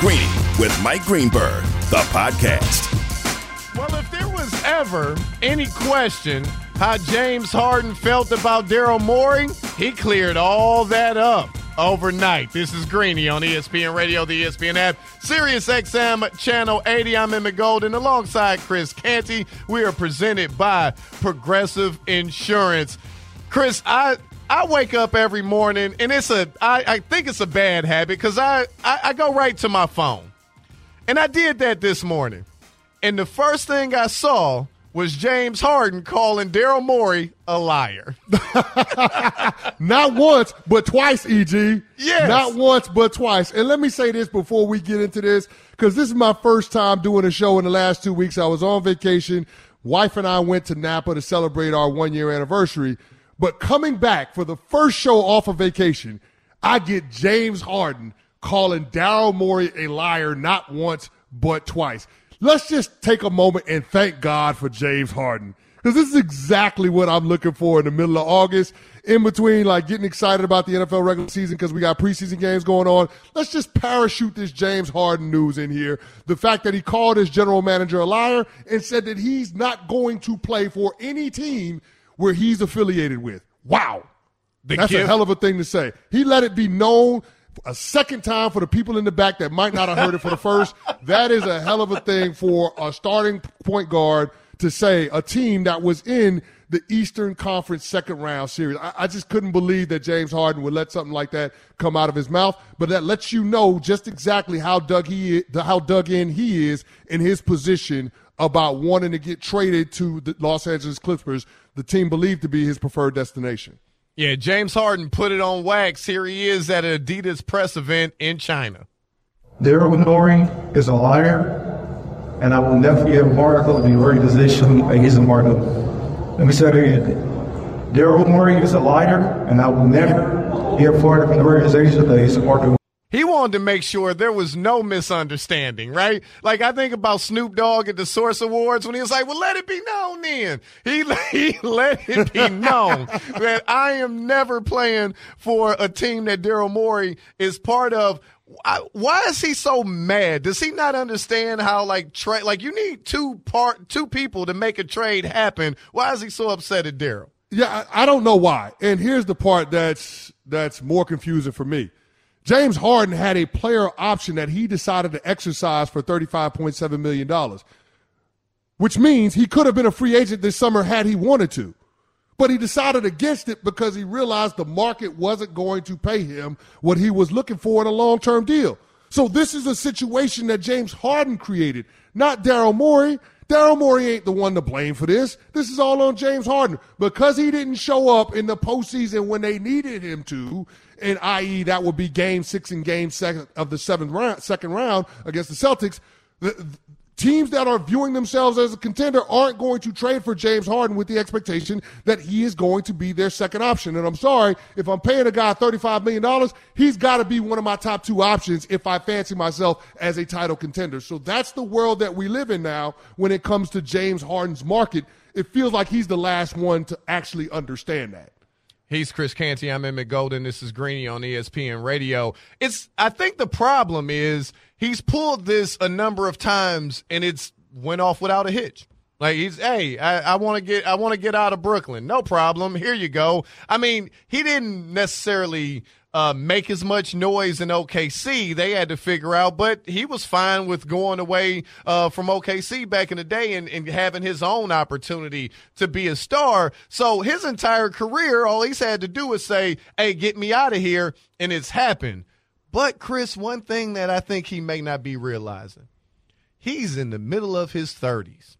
Greeny with Mike Greenberg, the podcast. Well, if there was ever any question how James Harden felt about Daryl Morey, he cleared all that up overnight. This is Greeny on ESPN Radio, the ESPN app, Sirius XM Channel 80. I'm Emmett Golden alongside Chris Canty. We are presented by Progressive Insurance. Chris, I I wake up every morning and it's a I, I think it's a bad habit because I, I, I go right to my phone. And I did that this morning. And the first thing I saw was James Harden calling Daryl Morey a liar. Not once, but twice, EG. Yes. Not once, but twice. And let me say this before we get into this, because this is my first time doing a show in the last two weeks. I was on vacation. Wife and I went to Napa to celebrate our one year anniversary. But coming back for the first show off of vacation, I get James Harden calling Daryl Morey a liar not once, but twice. Let's just take a moment and thank God for James Harden. Because this is exactly what I'm looking for in the middle of August. In between, like getting excited about the NFL regular season because we got preseason games going on. Let's just parachute this James Harden news in here. The fact that he called his general manager a liar and said that he's not going to play for any team where he's affiliated with. Wow. The That's gift- a hell of a thing to say. He let it be known a second time for the people in the back that might not have heard it for the first. That is a hell of a thing for a starting point guard to say a team that was in the Eastern Conference second round series. I, I just couldn't believe that James Harden would let something like that come out of his mouth. But that lets you know just exactly how dug he how dug in he is in his position about wanting to get traded to the Los Angeles Clippers, the team believed to be his preferred destination. Yeah, James Harden put it on wax. Here he is at an Adidas press event in China. Daryl Morey is a liar, and I will never be a part of the organization that he's a part of. Let me say it again. Daryl Morey is a liar, and I will never be a part of the organization that he's a part of. He wanted to make sure there was no misunderstanding, right? Like I think about Snoop Dogg at the Source Awards when he was like, "Well, let it be known then." He he let it be known that I am never playing for a team that Daryl Morey is part of. I, why is he so mad? Does he not understand how like trade? Like you need two part two people to make a trade happen. Why is he so upset at Daryl? Yeah, I, I don't know why. And here's the part that's that's more confusing for me. James Harden had a player option that he decided to exercise for $35.7 million, which means he could have been a free agent this summer had he wanted to. But he decided against it because he realized the market wasn't going to pay him what he was looking for in a long term deal. So this is a situation that James Harden created, not Daryl Morey. Daryl Morey ain't the one to blame for this. This is all on James Harden. Because he didn't show up in the postseason when they needed him to, and i.e. that would be game six and game second of the seventh round, second round against the Celtics. The teams that are viewing themselves as a contender aren't going to trade for James Harden with the expectation that he is going to be their second option. And I'm sorry, if I'm paying a guy $35 million, he's got to be one of my top two options if I fancy myself as a title contender. So that's the world that we live in now when it comes to James Harden's market. It feels like he's the last one to actually understand that. He's Chris Canty. I'm Emmett Golden. This is Greeny on ESPN Radio. It's I think the problem is he's pulled this a number of times and it's went off without a hitch. Like he's hey, I, I want to get I want to get out of Brooklyn. No problem. Here you go. I mean, he didn't necessarily uh, make as much noise in OKC. They had to figure out, but he was fine with going away uh, from OKC back in the day and, and having his own opportunity to be a star. So his entire career, all he's had to do is say, "Hey, get me out of here," and it's happened. But Chris, one thing that I think he may not be realizing, he's in the middle of his thirties,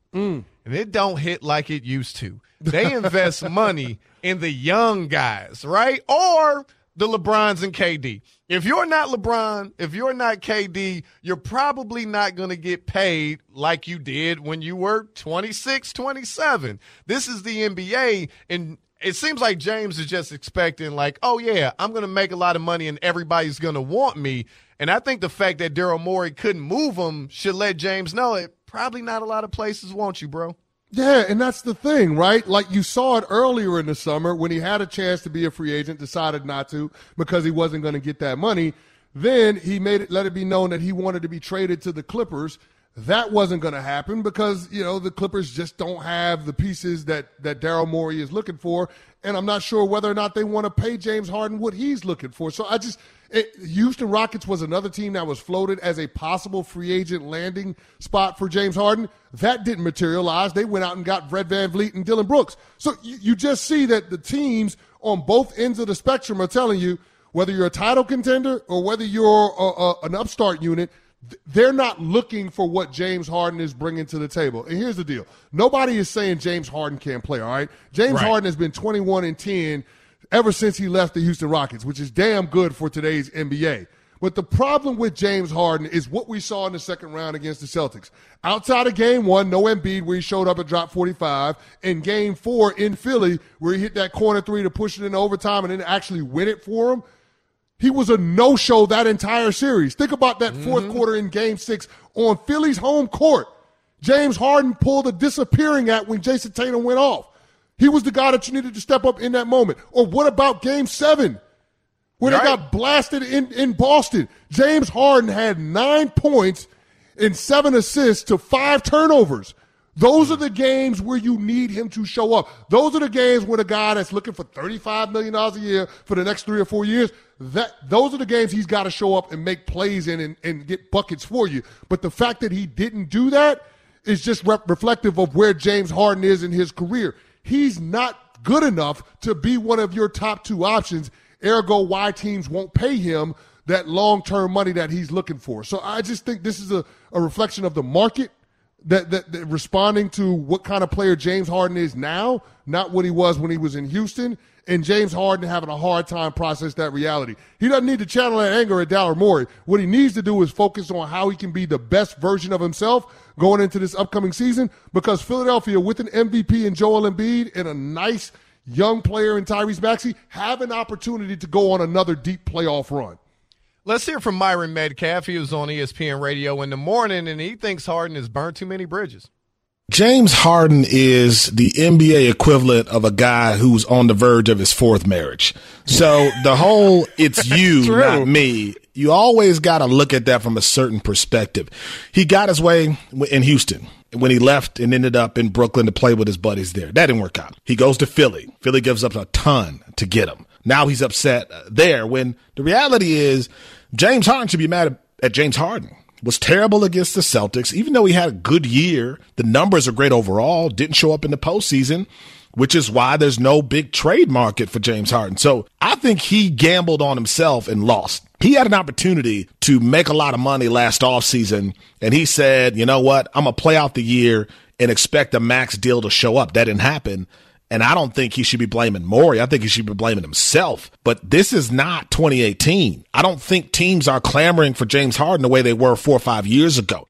and it don't hit like it used to. They invest money in the young guys, right? Or the LeBrons and KD. If you're not LeBron, if you're not KD, you're probably not going to get paid like you did when you were 26, 27. This is the NBA and it seems like James is just expecting like, "Oh yeah, I'm going to make a lot of money and everybody's going to want me." And I think the fact that Daryl Morey couldn't move him should let James know it probably not a lot of places want you, bro. Yeah, and that's the thing, right? Like you saw it earlier in the summer when he had a chance to be a free agent, decided not to because he wasn't going to get that money. Then he made it let it be known that he wanted to be traded to the Clippers. That wasn't going to happen because you know the Clippers just don't have the pieces that that Daryl Morey is looking for, and I'm not sure whether or not they want to pay James Harden what he's looking for. So I just it, Houston Rockets was another team that was floated as a possible free agent landing spot for James Harden. That didn't materialize. They went out and got Fred VanVleet and Dillon Brooks. So you, you just see that the teams on both ends of the spectrum are telling you whether you're a title contender or whether you're a, a, an upstart unit – they're not looking for what James Harden is bringing to the table. And here's the deal: nobody is saying James Harden can't play. All right, James right. Harden has been 21 and 10 ever since he left the Houston Rockets, which is damn good for today's NBA. But the problem with James Harden is what we saw in the second round against the Celtics. Outside of game one, no Embiid, where he showed up and dropped 45. In game four in Philly, where he hit that corner three to push it in overtime and then actually win it for him. He was a no show that entire series. Think about that 4th mm-hmm. quarter in game six on Philly's home court. James Harden pulled a disappearing act when Jayson Tatum went off. He was the guy that you needed to step up in that moment. Or what about game seven? When they got blasted in, in Boston. James Harden had nine points and seven assists to five turnovers. Those are the games where you need him to show up. Those are the games where the guy that's looking for $35 million a year for the next three or four years, that those are the games he's got to show up and make plays in and, and get buckets for you. But the fact that he didn't do that is just reflective of where James Harden is in his career. He's not good enough to be one of your top two options. Ergo, why teams won't pay him that long term money that he's looking for. So I just think this is a, a reflection of the market that, that, that, responding to what kind of player James Harden is now, not what he was when he was in Houston, and James Harden having a hard time process that reality. He doesn't need to channel that anger at Daryl Morey. What he needs to do is focus on how he can be the best version of himself going into this upcoming season because Philadelphia, with an MVP in Joel Embiid and a nice young player in Tyrese Maxey, have an opportunity to go on another deep playoff run. Let's hear from Myron Medcalf. He was on ESPN radio in the morning, and he thinks Harden has burned too many bridges. James Harden is the NBA equivalent of a guy who's on the verge of his fourth marriage. So the whole it's you, not me, you always got to look at that from a certain perspective. He got his way in Houston when he left and ended up in Brooklyn to play with his buddies there. That didn't work out. He goes to Philly. Philly gives up a ton to get him. Now he's upset uh, there when the reality is James Harden should be mad at James Harden. Was terrible against the Celtics, even though he had a good year. The numbers are great overall. Didn't show up in the postseason, which is why there's no big trade market for James Harden. So I think he gambled on himself and lost. He had an opportunity to make a lot of money last offseason, and he said, you know what? I'm going to play out the year and expect a max deal to show up. That didn't happen. And I don't think he should be blaming Morey. I think he should be blaming himself. But this is not 2018. I don't think teams are clamoring for James Harden the way they were four or five years ago.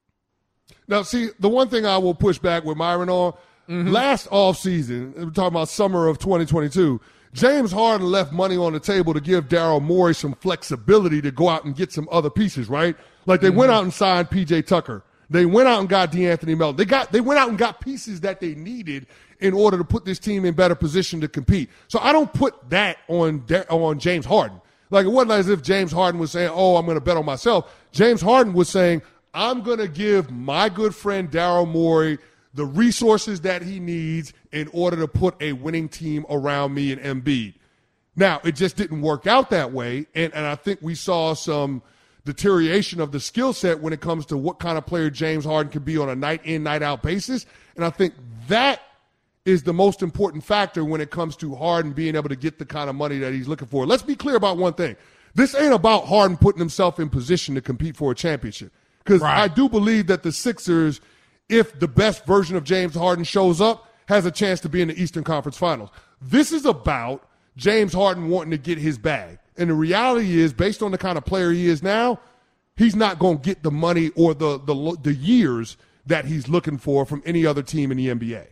Now, see, the one thing I will push back with Myron on mm-hmm. last offseason, we're talking about summer of 2022, James Harden left money on the table to give Daryl Morey some flexibility to go out and get some other pieces, right? Like they mm-hmm. went out and signed PJ Tucker. They went out and got DeAnthony Melton. They got they went out and got pieces that they needed in order to put this team in better position to compete. So I don't put that on on James Harden. Like it wasn't as if James Harden was saying, "Oh, I'm going to bet on myself." James Harden was saying, "I'm going to give my good friend Daryl Morey the resources that he needs in order to put a winning team around me and Embiid." Now, it just didn't work out that way, and, and I think we saw some deterioration of the skill set when it comes to what kind of player James Harden can be on a night in, night out basis. And I think that is the most important factor when it comes to Harden being able to get the kind of money that he's looking for. Let's be clear about one thing. This ain't about Harden putting himself in position to compete for a championship. Because right. I do believe that the Sixers, if the best version of James Harden shows up, has a chance to be in the Eastern Conference Finals. This is about James Harden wanting to get his bag. And the reality is, based on the kind of player he is now, he's not going to get the money or the, the, the years that he's looking for from any other team in the NBA.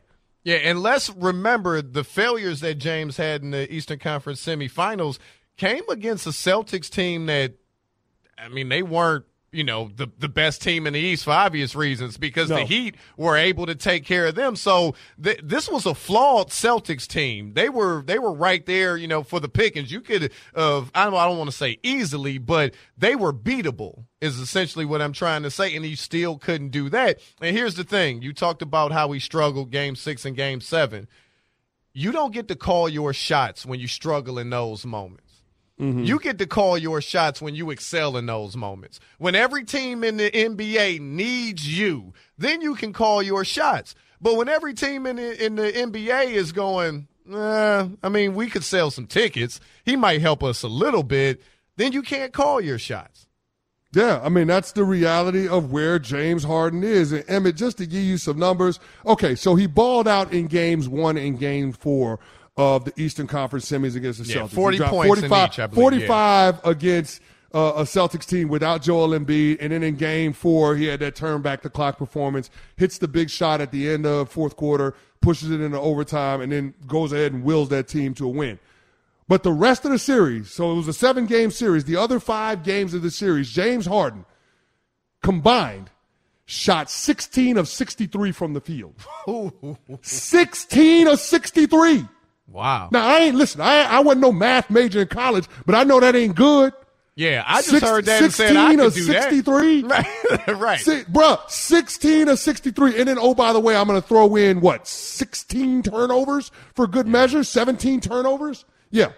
Yeah, and let's remember the failures that James had in the Eastern Conference semifinals came against a Celtics team that, I mean, they weren't you know, the, the best team in the East for obvious reasons because No. the Heat were able to take care of them. So th- this was a flawed Celtics team. They were they were right there, you know, for the pickings. You could uh, I don't, I don't want to say easily, but they were beatable. Is essentially what I'm trying to say, and he still couldn't do that. And here's the thing: you talked about how he struggled Game Six and Game Seven. You don't get to call your shots when you struggle in those moments. Mm-hmm. You get to call your shots when you excel in those moments. When every team in the NBA needs you, then you can call your shots. But when every team in the, in the NBA is going, I mean, we could sell some tickets. He might help us a little bit. Then you can't call your shots. Yeah, I mean that's the reality of where James Harden is. And Emmett, just to give you some numbers, okay, so he balled out in games one and game four of the Eastern Conference semis against the Yeah, Celtics. 40 dropped points in each, I believe, 45 against uh, a Celtics team without Joel Embiid, and then in game four he had that turn back the clock performance, hits the big shot at the end of fourth quarter, pushes it into overtime, and then goes ahead and wills that team to a win. But the rest of the series, so it was a seven game series, the other five games of the series, James Harden combined shot 16 of 63 from the field. 16 of 63. Wow. Now, I ain't, listen, I, I wasn't no math major in college, but I know that ain't good. Yeah, I just Six- heard that and said I 16 could do 63? that. Right. right. Si- bruh, 16 or 63. And then, oh, by the way, I'm going to throw in what, 16 turnovers for good measure? 17 turnovers? Yeah,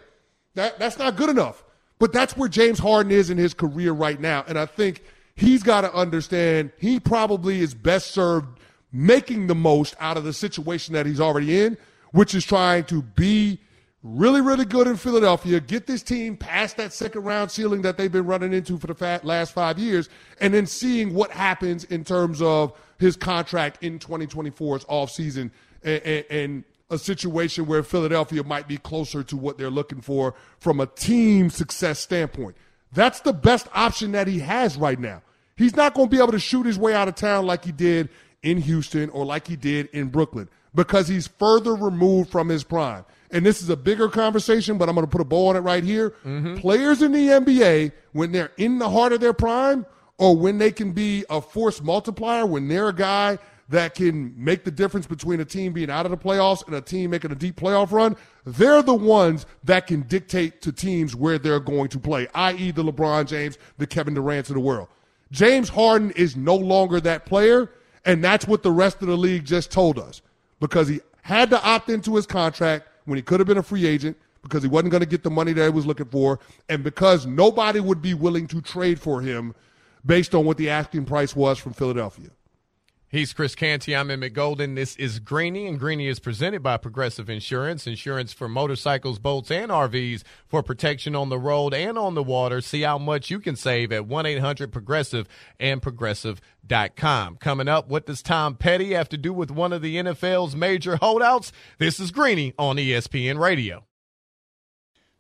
that, that's not good enough. But that's where James Harden is in his career right now. And I think he's got to understand he probably is best served making the most out of the situation that he's already in, which is trying to be really, really good in Philadelphia, get this team past that second round ceiling that they've been running into for the last five years, and then seeing what happens in terms of his contract in 2024's offseason and, and, and a situation where Philadelphia might be closer to what they're looking for from a team success standpoint. That's the best option that he has right now. He's not going to be able to shoot his way out of town like he did in Houston or like he did in Brooklyn because he's further removed from his prime. And this is a bigger conversation, but I'm going to put a bow on it right here. Mm-hmm. Players in the NBA, when they're in the heart of their prime, or when they can be a force multiplier, when they're a guy that can make the difference between a team being out of the playoffs and a team making a deep playoff run, they're the ones that can dictate to teams where they're going to play, i.e., the LeBron James, the Kevin Durant of the world. James Harden is no longer that player, and that's what the rest of the league just told us because he had to opt into his contract when he could have been a free agent because he wasn't going to get the money that he was looking for, and because nobody would be willing to trade for him based on what the asking price was from Philadelphia. He's Chris Canty. I'm Emmett Golden. This is Greeny, and Greeny is presented by Progressive Insurance. Insurance for motorcycles, boats, and RVs for protection on the road and on the water. See how much you can save at 1 800 Progressive and Progressive.com. Coming up, what does Tom Petty have to do with one of the NFL's major holdouts? This is Greeny on ESPN Radio.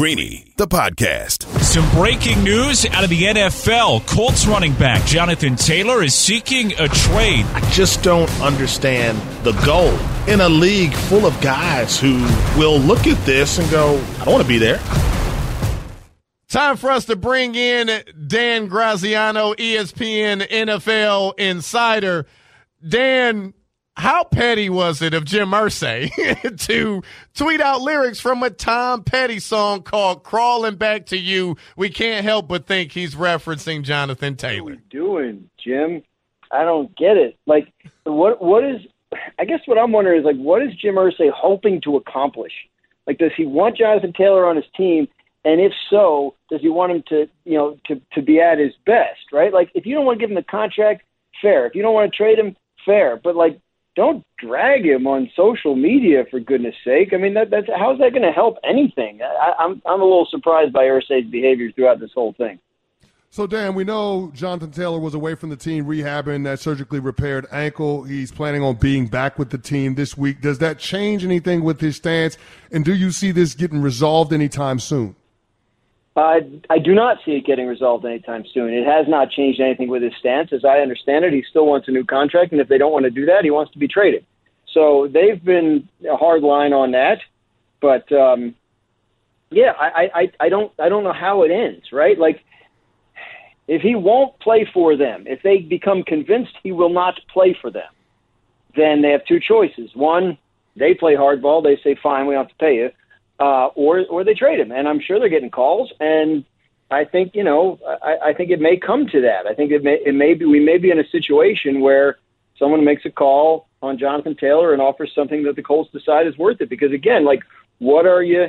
Greeny, the podcast. Some breaking news out of the NFL. Colts running back Jonathan Taylor is seeking a trade. I just don't understand the goal in a league full of guys who will look at this and go, I don't want to be there. Time for us to bring in Dan Graziano, ESPN NFL insider. Dan, how petty was it of Jim Irsay to tweet out lyrics from a Tom Petty song called Crawling Back to You? We can't help but think he's referencing Jonathan Taylor. What are you doing, Jim? I don't get it. Like, what? What is? I guess what I'm wondering is like, what is Jim Irsay hoping to accomplish? Like, does he want Jonathan Taylor on his team? And if so, does he want him to, you know, to to be at his best? Right? Like, if you don't want to give him the contract, fair. If you don't want to trade him, fair. But like, don't drag him on social media for goodness sake. I mean, that, that's how's that going to help anything? I, I'm I'm a little surprised by Irsay's behavior throughout this whole thing. So, Dan, we know Jonathan Taylor was away from the team rehabbing that surgically repaired ankle. He's planning on being back with the team this week. Does that change anything with his stance? And do you see this getting resolved anytime soon? I, I do not see it getting resolved anytime soon. It has not changed anything with his stance. As I understand it, he still wants a new contract, and if they don't want to do that, he wants to be traded. So they've been a hard line on that. But um, yeah, I, I, I don't I don't know how it ends, right? Like if he won't play for them, if they become convinced he will not play for them, then they have two choices. One, they play hardball. They say, fine, we don't have to pay you uh, or or they trade him. And I'm sure they're getting calls. And I think you know, I, I think it may come to that. I think it may it may be we may be in a situation where someone makes a call on Jonathan Taylor and offers something that the Colts decide is worth it. Because again, like, what are you?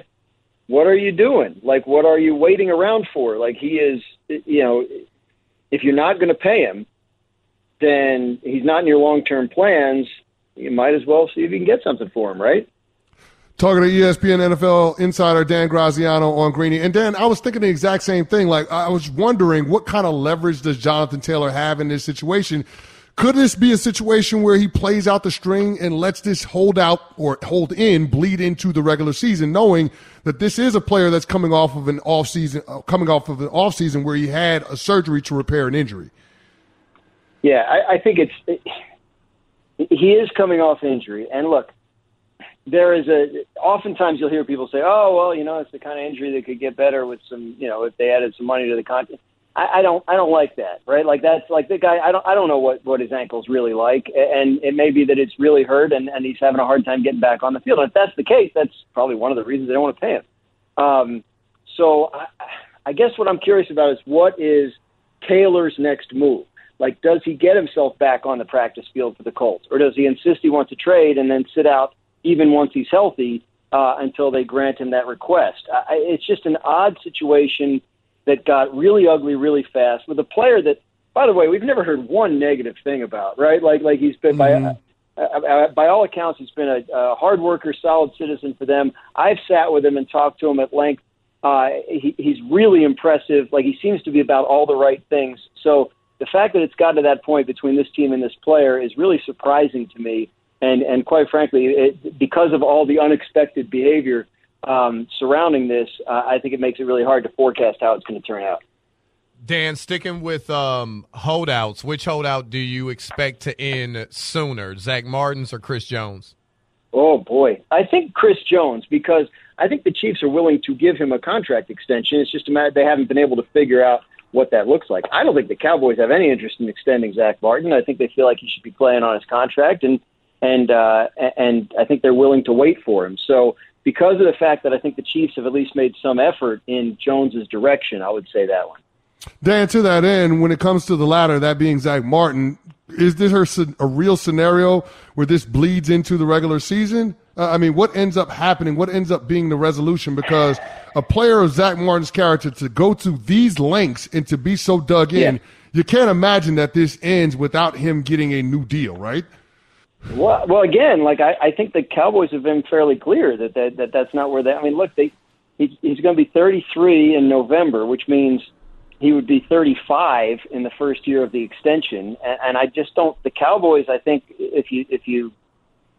What are you doing? Like, what are you waiting around for? Like, he is, you know, if you're not going to pay him, then he's not in your long term plans. You might as well see if you can get something for him, right? Talking to ESPN NFL insider Dan Graziano on Greeny. And Dan, I was thinking the exact same thing. Like, I was wondering what kind of leverage does Jonathan Taylor have in this situation? Could this be a situation where he plays out the string and lets this hold out or hold in, bleed into the regular season, knowing that this is a player that's coming off of an off season, uh, coming off of an off season where he had a surgery to repair an injury? Yeah, I, I think it's it, he is coming off injury, and look, there is a oftentimes you'll hear people say, "Oh, well, you know, it's the kind of injury that could get better with some, you know, if they added some money to the contract." I, I don't, I don't like that, right? Like that's like the guy. I don't, I don't know what what his ankle's really like, and it may be that it's really hurt, and and he's having a hard time getting back on the field. And if that's the case, that's probably one of the reasons they don't want to pay him. Um, so I, I guess what I'm curious about is what is Taylor's next move. Like, does he get himself back on the practice field for the Colts, or does he insist he wants to trade and then sit out even once he's healthy uh, until they grant him that request. I, it's just an odd situation that got really ugly really fast with a player that, by the way, we've never heard one negative thing about. Right? Like like he's been mm-hmm. by. Uh, uh, by all accounts, he's been a, a hard worker, solid citizen for them. I've sat with him and talked to him at length. Uh, he, he's really impressive. Like he seems to be about all the right things. So the fact that it's gotten to that point between this team and this player is really surprising to me and and quite frankly, it, because of all the unexpected behavior um, surrounding this, uh, I think it makes it really hard to forecast how it's going to turn out. Dan, sticking with um, holdouts, which holdout do you expect to end sooner, Zack Martin's or Chris Jones? Oh boy, I think Chris Jones because I think the Chiefs are willing to give him a contract extension. It's just a matter they haven't been able to figure out what that looks like. I don't think the Cowboys have any interest in extending Zack Martin. I think they feel like he should be playing on his contract, and and uh, and I think they're willing to wait for him. So because of the fact that I think the Chiefs have at least made some effort in Jones's direction, I would say that one. Dan, to that end, when it comes to the latter, that being Zack Martin, is this a real scenario where this bleeds into the regular season? Uh, I mean, what ends up happening? What ends up being the resolution? Because a player of Zack Martin's character to go to these lengths and to be so dug in, yeah. you can't imagine that this ends without him getting a new deal, right? Well, well, again, like I, I think the Cowboys have been fairly clear that that, that that's not where they. I mean, look, they he, he's going to be 33 in November, which means he would be 35 in the first year of the extension. And, and I just don't. The Cowboys, I think, if you if you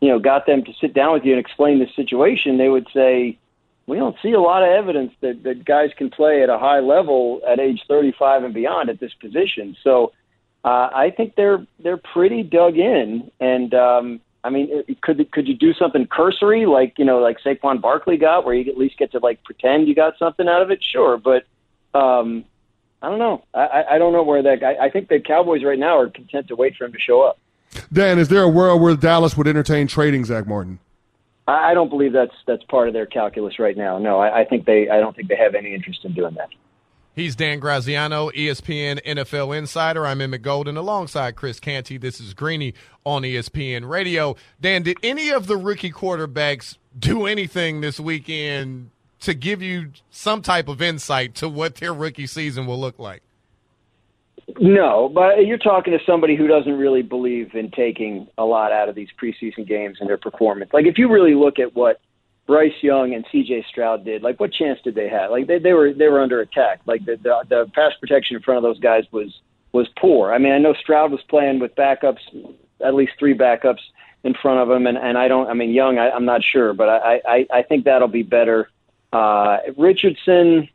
you know got them to sit down with you and explain the situation, they would say, we don't see a lot of evidence that that guys can play at a high level at age 35 and beyond at this position. So uh, I think they're they're pretty dug in, and um, I mean, could could you do something cursory like you know like Saquon Barkley got, where you at least get to like pretend you got something out of it? Sure, but um, I don't know. I, I don't know where that guy. I think the Cowboys right now are content to wait for him to show up. Dan, is there a world where Dallas would entertain trading Zack Martin? I, I don't believe that's that's part of their calculus right now. No, I, I think they. I don't think they have any interest in doing that. He's Dan Graziano, ESPN NFL Insider. I'm Emmett Golden alongside Chris Canty. This is Greeny on ESPN Radio. Dan, did any of the rookie quarterbacks do anything this weekend to give you some type of insight to what their rookie season will look like? No, but you're talking to somebody who doesn't really believe in taking a lot out of these preseason games and their performance. Like if you really look at what Bryce Young and C.J. Stroud did. Like, what chance did they have? Like, they they were they were under attack. Like the the, the pass protection in front of those guys was was poor. I mean, I know Stroud was playing with backups, at least three backups in front of him, and and I don't. I mean, Young, I, I'm not sure, but I I I think that'll be better. Uh, Richardson.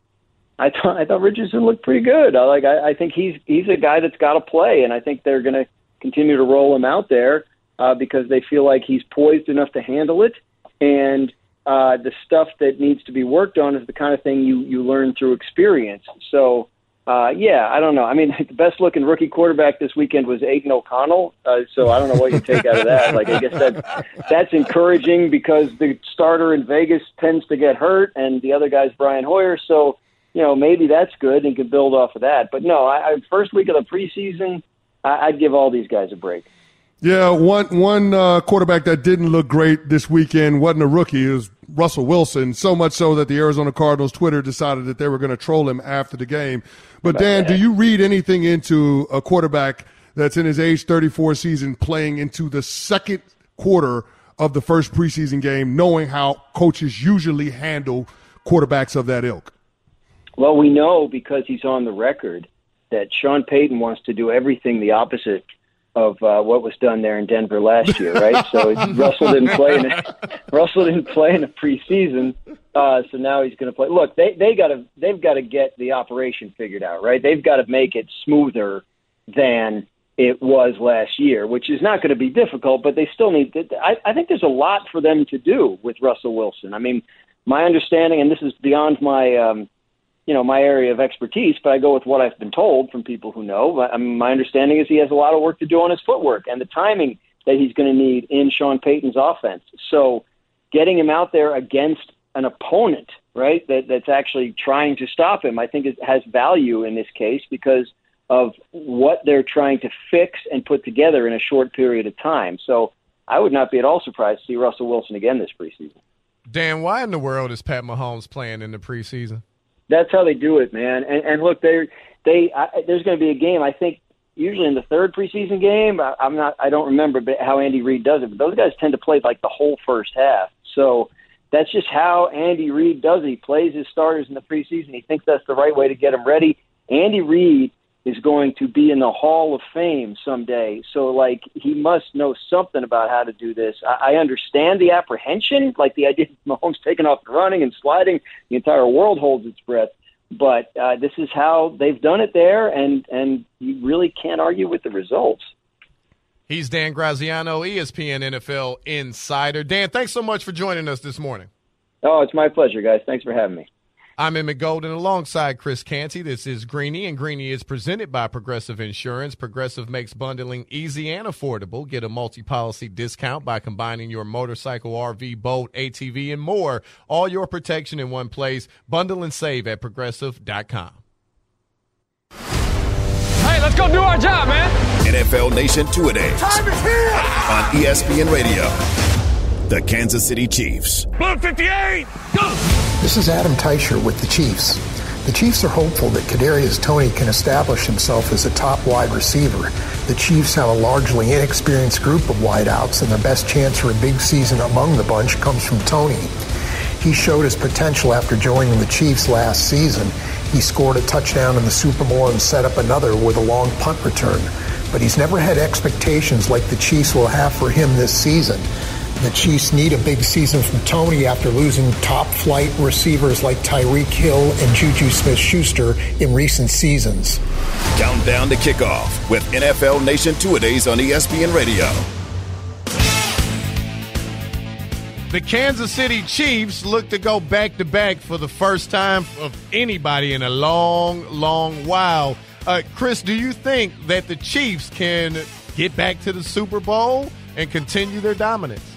I thought I thought Richardson looked pretty good. I like I, I think he's he's a guy that's got to play, and I think they're going to continue to roll him out there uh, because they feel like he's poised enough to handle it. And uh, the stuff that needs to be worked on is the kind of thing you you learn through experience. So. Uh, yeah, I don't know. I mean, the best looking rookie quarterback this weekend was Aidan O'Connell. Uh, so I don't know what you take out of that. Like, I guess that that's encouraging because the starter in Vegas tends to get hurt, and the other guy's Brian Hoyer. So, you know, maybe that's good and can build off of that. But no, I, I first week of the preseason, I, I'd give all these guys a break. Yeah, one one uh, quarterback that didn't look great this weekend wasn't a rookie. It was Russell Wilson. So much so that the Arizona Cardinals Twitter decided that they were going to troll him after the game. But Dan, do you read anything into a quarterback that's in his age 34 season playing into the second quarter of the first preseason game, knowing how coaches usually handle quarterbacks of that ilk? Well, we know because he's on the record that Sean Payton wants to do everything the opposite of uh, what was done there in Denver last year, right? so Russell didn't play in a, Russell didn't play in a preseason, uh, so now he's going to play. Look, they they got to they've got to get the operation figured out, right? They've got to make it smoother than it was last year, which is not going to be difficult, but they still need. To, I, I think there's a lot for them to do with Russell Wilson. I mean, my understanding, and this is beyond my. Um, you know my area of expertise, but I go with what I've been told from people who know. I mean, um, my understanding is he has a lot of work to do on his footwork and the timing that he's going to need in Sean Payton's offense. So, getting him out there against an opponent, right, that that's actually trying to stop him, I think it has value in this case because of what they're trying to fix and put together in a short period of time. So, I would not be at all surprised to see Russell Wilson again this preseason. Dan, why in the world is Pat Mahomes playing in the preseason? That's how they do it, man. And, and look, they they I, there's going to be a game. I think usually in the third preseason game. I, I'm not. I don't remember how Andy Reid does it, but those guys tend to play like the whole first half. So that's just how Andy Reid does it. He plays his starters in the preseason. He thinks that's the right way to get them ready. Andy Reid is going to be in the Hall of Fame someday. So, like, he must know something about how to do this. I, I understand the apprehension, like the idea of Mahomes taking off and running and sliding. The entire world holds its breath. But uh, this is how they've done it there, and, and you really can't argue with the results. He's Dan Graziano, ESPN NFL Insider. Dan, thanks so much for joining us this morning. Oh, it's my pleasure, guys. Thanks for having me. I'm Emmett Golden alongside Chris Canty. This is Greeny, and Greeny is presented by Progressive Insurance. Progressive makes bundling easy and affordable. Get a multi policy discount by combining your motorcycle, RV, boat, ATV, and more. All your protection in one place. Bundle and save at progressive.com. Hey, let's go do our job, man. NFL Nation Two a Days. Time is here on ESPN Radio. The Kansas City Chiefs. Blue 58, go! This is Adam Teicher with the Chiefs. The Chiefs are hopeful that Kadarius Toney can establish himself as a top wide receiver. The Chiefs have a largely inexperienced group of wideouts, and their best chance for a big season among the bunch comes from Toney. He showed his potential after joining the Chiefs last season. He scored a touchdown in the Super Bowl and set up another with a long punt return. But he's never had expectations like the Chiefs will have for him this season. The Chiefs need a big season from Toney after losing top flight receivers like Tyreek Hill and Juju Smith Schuster in recent seasons. Countdown to kickoff with NFL Nation Two A Days on ESPN Radio. The Kansas City Chiefs look to go back to back for the first time of anybody in a long, long while. Uh, Chris, do you think that the Chiefs can get back to the Super Bowl and continue their dominance?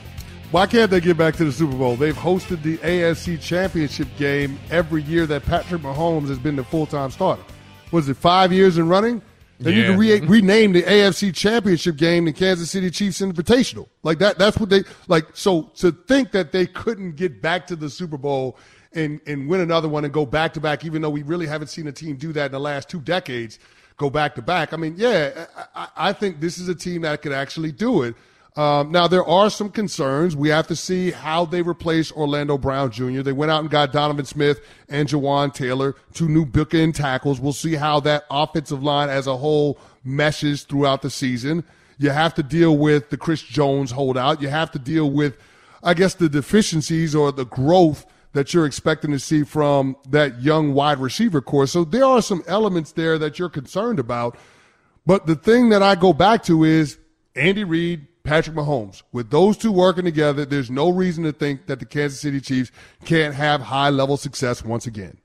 Why can't they get back to the Super Bowl? They've hosted the AFC Championship game every year that Patrick Mahomes has been the full time starter. Was it five years in running? They need to re- rename the AFC Championship game the Kansas City Chiefs Invitational. Like that. That's what they like. So to think that they couldn't get back to the Super Bowl and and win another one and go back to back, even though we really haven't seen a team do that in the last two decades, go back to back. I mean, yeah, I, I think this is a team that could actually do it. Um, now there are some concerns. We have to see how they replace Orlando Brown Jr. They went out and got Donovan Smith and Jawaan Taylor, two new bookend tackles. We'll see how that offensive line as a whole meshes throughout the season. You have to deal with the Chris Jones holdout. You have to deal with, I guess, the deficiencies or the growth that you're expecting to see from that young wide receiver core. So there are some elements there that you're concerned about. But the thing that I go back to is Andy Reid, Patrick Mahomes. With those two working together, there's no reason to think that the Kansas City Chiefs can't have high level success once again.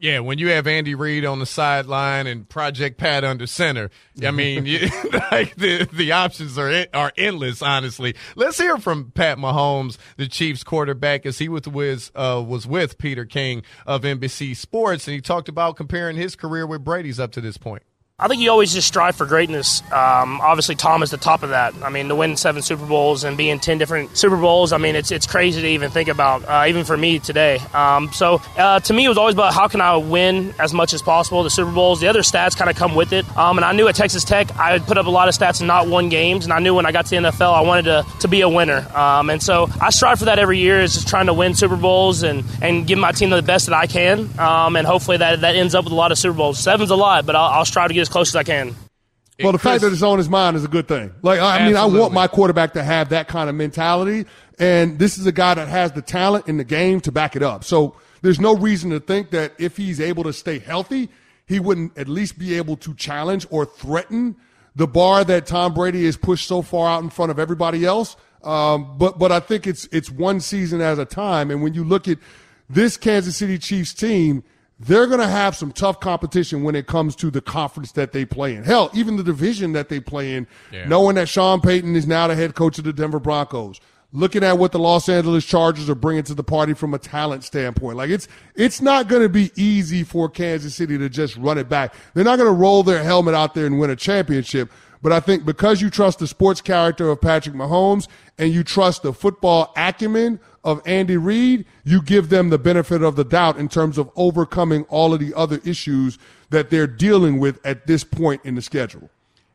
Yeah, when you have Andy Reid on the sideline and Project Pat under center, I mean, you, like the the options are are endless. Honestly, let's hear from Pat Mahomes, the Chiefs quarterback, as he was uh, was with Peter King of NBC Sports, and he talked about comparing his career with Brady's up to this point. I think you always just strive for greatness. Um, obviously, Tom is the top of that. I mean, to win seven Super Bowls and be in ten different Super Bowls, I mean, it's it's crazy to even think about, uh, even for me today. Um, so, uh, to me, it was always about how can I win as much as possible. The Super Bowls, the other stats kind of come with it. Um, and I knew at Texas Tech, I had put up a lot of stats and not won games. And I knew when I got to the NFL, I wanted to, to be a winner. Um, and so I strive for that every year, is just trying to win Super Bowls and, and give my team the best that I can. Um, and hopefully that, that ends up with a lot of Super Bowls. Seven's a lot, but I'll, I'll strive to get as close as I can. Well, the fact that it's on his mind is a good thing. Like, I mean, I want my quarterback to have that kind of mentality. And this is a guy that has the talent in the game to back it up. So there's no reason to think that if he's able to stay healthy, he wouldn't at least be able to challenge or threaten the bar that Tom Brady has pushed so far out in front of everybody else. Um, but, but I think it's, it's one season at a time. And when you look at this Kansas City Chiefs team, they're going to have some tough competition when it comes to the conference that they play in. Hell, even the division that they play in, Yeah. knowing that Sean Payton is now the head coach of the Denver Broncos. Looking at what the Los Angeles Chargers are bringing to the party from a talent standpoint, like it's it's not going to be easy for Kansas City to just run it back. They're not going to roll their helmet out there and win a championship. But I think because you trust the sports character of Patrick Mahomes and you trust the football acumen of Andy Reid, you give them the benefit of the doubt in terms of overcoming all of the other issues that they're dealing with at this point in the schedule.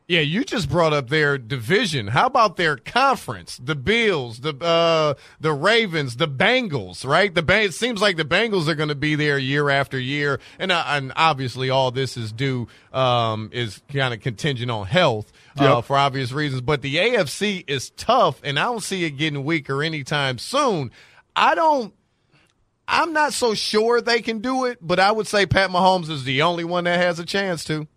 Yeah, you just brought up their division. How about their conference? The Bills, the uh, the Ravens, the Bengals, right? The Bang- it seems like the Bengals are going to be there year after year, and uh, and obviously all this is due um, is kind of contingent on health uh, Yep. for obvious reasons. But the AFC is tough, and I don't see it getting weaker anytime soon. I don't. I'm not so sure they can do it, but I would say Pat Mahomes is the only one that has a chance to.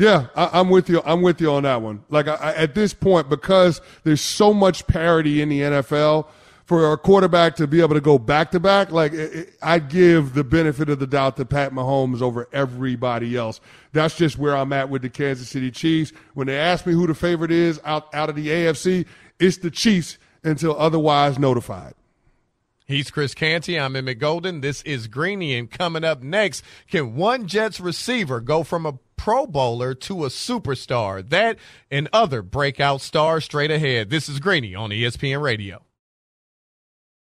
Yeah, I, I'm with you. I'm with you on that one. Like I, I, at this point, because there's so much parity in the NFL, for a quarterback to be able to go back to back, like it, it, I give the benefit of the doubt to Pat Mahomes over everybody else. That's just where I'm at with the Kansas City Chiefs. When they ask me who the favorite is out out of the AFC, it's the Chiefs until otherwise notified. He's Chris Canty. I'm Emmett Golden. This is Greeny. And coming up next, can one Jets receiver go from a Pro Bowler to a superstar? That and other breakout stars straight ahead. This is Greeny on ESPN Radio.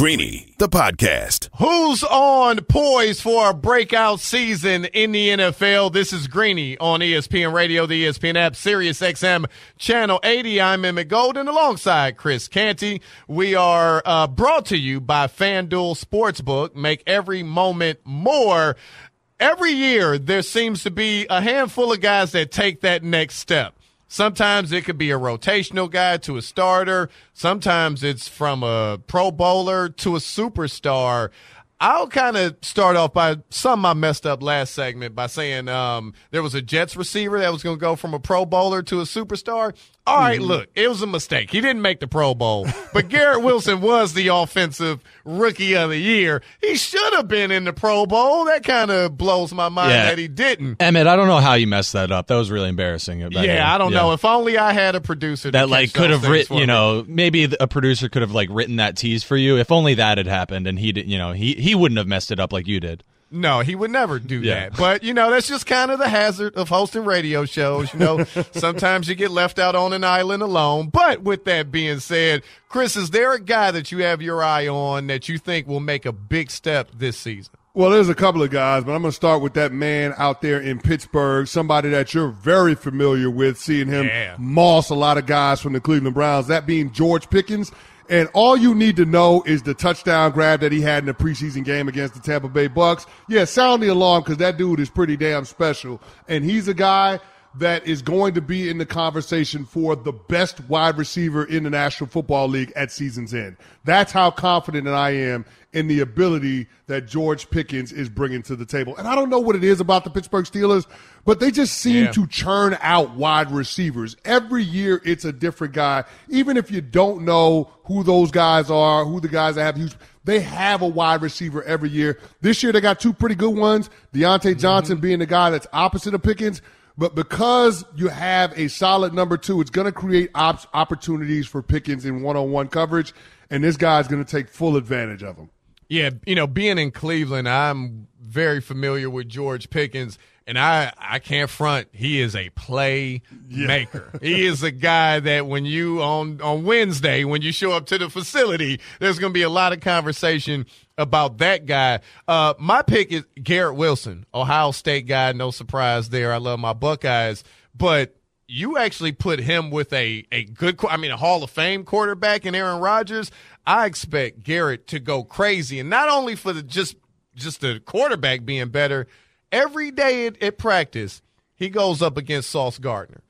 Greeny, the podcast. Who's on poise for a breakout season in the NFL? This is Greeny on ESPN Radio, the ESPN app, Sirius XM, Channel 80. I'm Emmett Golden alongside Chris Canty. We are uh, brought to you by FanDuel Sportsbook. Make every moment more. Every year, there seems to be a handful of guys that take that next step. Sometimes it could be a rotational guy to a starter. Sometimes it's from a pro bowler to a superstar. I'll kind of start off by some I messed up last segment by saying um, there was a Jets receiver that was going to go from a pro bowler to a superstar. All right, mm-hmm. look, it was a mistake. He didn't make the Pro Bowl, but Garrett Wilson was the offensive rookie of the year. He should have been in the Pro Bowl. That kind of blows my mind yeah. that he didn't. Emmett, I don't know how you messed that up. That was really embarrassing. Yeah, I don't yeah. know. If only I had a producer that like could have written. You know, maybe a producer could have like written that tease for you. If only that had happened, and he did. You know, he he wouldn't have messed it up like you did. No, he would never do yeah. that. But, you know, that's just kind of the hazard of hosting radio shows. You know, sometimes you get left out on an island alone. But with that being said, Chris, is there a guy that you have your eye on that you think will make a big step this season? Well, there's a couple of guys, but I'm going to start with that man out there in Pittsburgh, somebody that you're very familiar with, seeing him yeah. moss a lot of guys from the Cleveland Browns, that being George Pickens. And all you need to know is the touchdown grab that he had in the preseason game against the Tampa Bay Bucks. Yeah, sound the alarm because that dude is pretty damn special. And he's a guy that is going to be in the conversation for the best wide receiver in the National Football League at season's end. That's how confident that I am in the ability that George Pickens is bringing to the table. And I don't know what it is about the Pittsburgh Steelers, but they just seem yeah. to churn out wide receivers. Every year it's a different guy. Even if you don't know who those guys are, who the guys that have huge they have a wide receiver every year. This year they got two pretty good ones. Diontae Johnson mm-hmm. being the guy that's opposite of Pickens. But because you have a solid number two, it's going to create op- opportunities for Pickens in one on one coverage, and this guy's going to take full advantage of them. Yeah, you know, being in Cleveland, I'm very familiar with George Pickens, and I I can't front. He is a play Yeah. maker. he is a guy that when you on on Wednesday when you show up to the facility, there's going to be a lot of conversation about that guy. Uh, my pick is Garrett Wilson, Ohio State guy. No surprise there. I love my Buckeyes, but you actually put him with a a good, I mean, a Hall of Fame quarterback in Aaron Rodgers. I expect Garrett to go crazy, and not only for the just just the quarterback being better. Every day at, at practice, he goes up against Sauce Gardner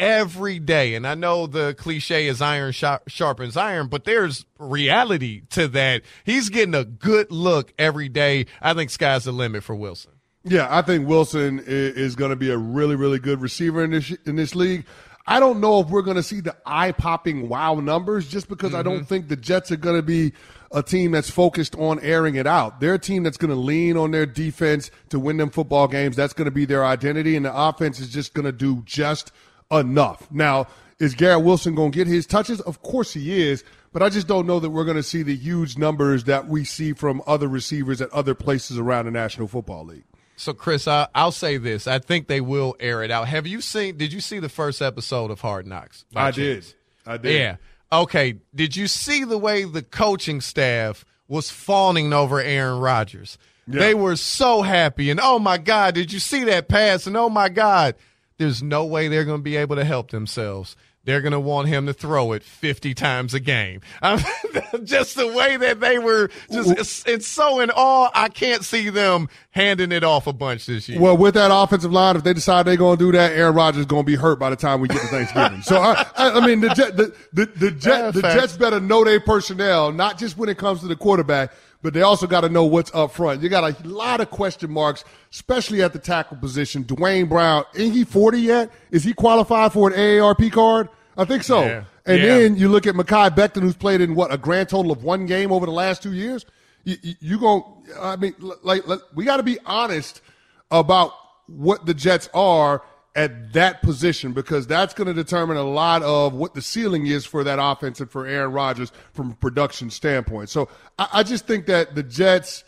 every day. And I know the cliche is iron sharpens iron, but there's reality to that. He's getting a good look every day. I think sky's the limit for Wilson. Yeah, I think Wilson is, going to be a really, really good receiver in this in this league. I don't know if we're going to see the eye popping wow numbers just because I don't mm-hmm. think the Jets are going to be a team that's focused on airing it out. They're a team that's going to lean on their defense to win them football games. That's going to be their identity, and the offense is just going to do just enough. Now, is Garrett Wilson going to get his touches? Of course he is, but I just don't know that we're going to see the huge numbers that we see from other receivers at other places around the National Football League. So, Chris, I, I'll say this: I think they will air it out. Have you seen? Did you see the first episode of Hard Knocks? I did. I did. Yeah. Okay. Did you see the way the coaching staff was fawning over Aaron Rodgers? They were so happy, and oh my God, did you see that pass? And oh my God, there's no way they're going to be able to help themselves. They're going to want him to throw it 50 times a game. I mean, just the way that they were just, it's, it's so in awe. I can't see them handing it off a bunch this year. Well, with that offensive line, if they decide they're going to do that, Aaron Rodgers is going to be hurt by the time we get to Thanksgiving. so, I, I, I mean, the, Jet, the, the, the, Jet, the. Jets better know their personnel, not just when it comes to the quarterback, but they also got to know what's up front. You got a lot of question marks, especially at the tackle position. Duane Brown, ain't he 40 yet? Is he qualified for an AARP card? I think so. Yeah. And Yeah. then you look at Mekhi Becton, who's played in what a grand total of one game over the last two years. You, you, you going I mean, like, like we got to be honest about what the Jets are at that position because that's going to determine a lot of what the ceiling is for that offense and for Aaron Rodgers from a production standpoint. So I, I just think that the Jets,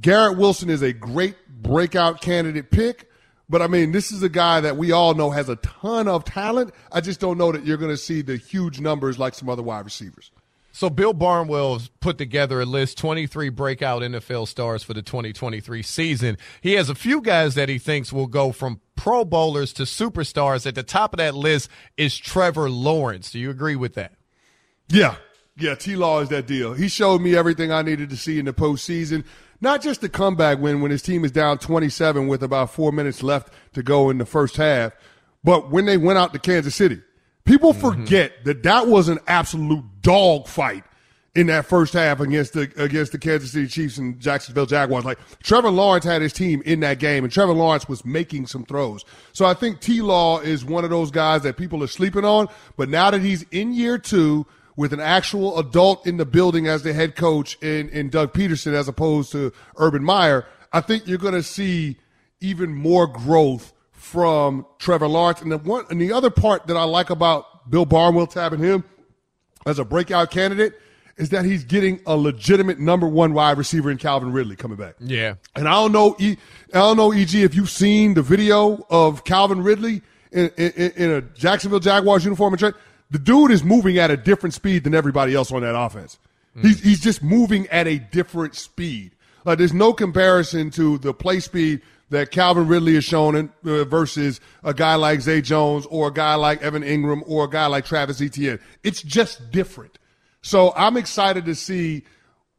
Garrett Wilson is a great breakout candidate pick. But I mean, this is a guy that we all know has a ton of talent. I just don't know that you're going to see the huge numbers like some other wide receivers. So Bill Barnwell's put together a list 23 breakout NFL stars for the 2023 season. He has a few guys that he thinks will go from pro bowlers to superstars. At the top of that list is Trevor Lawrence. Do you agree with that? Yeah. Yeah, T Law is that deal. He showed me everything I needed to see in the postseason. Not just the comeback win when his team is down 27 with about four minutes left to go in the first half, but when they went out to Kansas City. People mm-hmm. forget that that was an absolute dog fight in that first half against the against the Kansas City Chiefs and Jacksonville Jaguars. Like Trevor Lawrence had his team in that game, and Trevor Lawrence was making some throws. So I think T. Law is one of those guys that people are sleeping on. But now that he's in year two with an actual adult in the building as the head coach in, in Doug Pederson as opposed to Urban Meyer, I think you're going to see even more growth from Trevor Lawrence. And the one and the other part that I like about Bill Barnwell tabbing him as a breakout candidate is that he's getting a legitimate number one wide receiver in Calvin Ridley coming back. Yeah. And I don't know, e, I don't know, EG, if you've seen the video of Calvin Ridley in, in, in a Jacksonville Jaguars uniform and trade. The dude is moving at a different speed than everybody else on that offense. He's, he's just moving at a different speed. Like there's no comparison to the play speed that Calvin Ridley has shown in, uh, versus a guy like Zay Jones or a guy like Evan Engram or a guy like Travis Etienne. It's just different. So I'm excited to see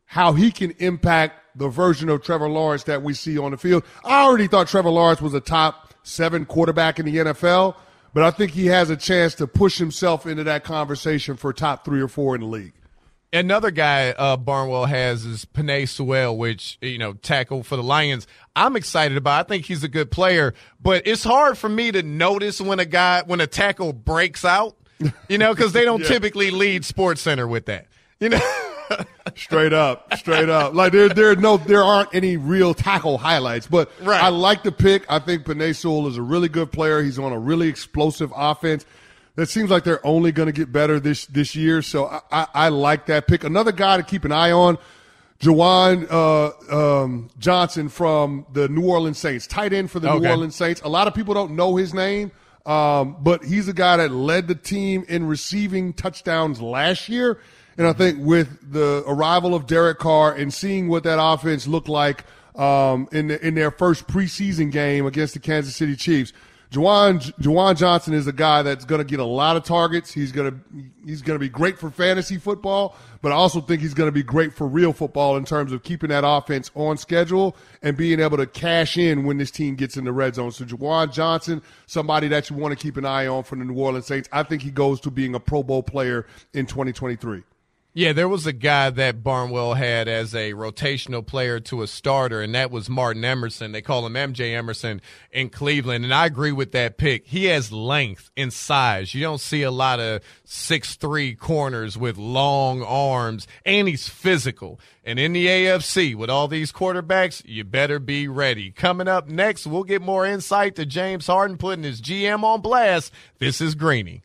how he can impact the version of Trevor Lawrence that we see on the field. I already thought Trevor Lawrence was a top seven quarterback in the NFL, but I think he has a chance to push himself into that conversation for top three or four in the league. Another guy uh, Barnwell has is Penei Sewell, which you know tackle for the Lions. I'm excited about. I think he's a good player, but it's hard for me to notice when a guy when a tackle breaks out. You know, because they don't Yeah. typically lead Sports Center with that. You know, Straight up, straight up. Like there, there, no, there aren't any real tackle highlights. But Right. I like the pick. I think Penei Sewell is a really good player. He's on a really explosive offense. That seems like they're only going to get better this this year. So I, I, I like that pick. Another guy to keep an eye on. Juwan uh, um, Johnson from the New Orleans Saints, tight end for the Okay. New Orleans Saints. A lot of people don't know his name, um, but he's a guy that led the team in receiving touchdowns last year. And I think with the arrival of Derek Carr and seeing what that offense looked like um, in the, in their first preseason game against the Kansas City Chiefs, Juwan Juwan Johnson is a guy that's going to get a lot of targets. He's going to he's going to be great for fantasy football, but I also think he's going to be great for real football in terms of keeping that offense on schedule and being able to cash in when this team gets in the red zone. So Juwan Johnson, somebody that you want to keep an eye on for the New Orleans Saints. I think he goes to being a Pro Bowl player in 2023. Yeah, there was a guy that Barnwell had as a rotational player to a starter, and that was Martin Emerson. They call him MJ Emerson in Cleveland, and I agree with that pick. He has length and size. You don't see a lot of six three corners with long arms, and he's physical. And in the AFC, with all these quarterbacks, you better be ready. Coming up next, we'll get more insight to James Harden putting his GM on blast. This is Greeny.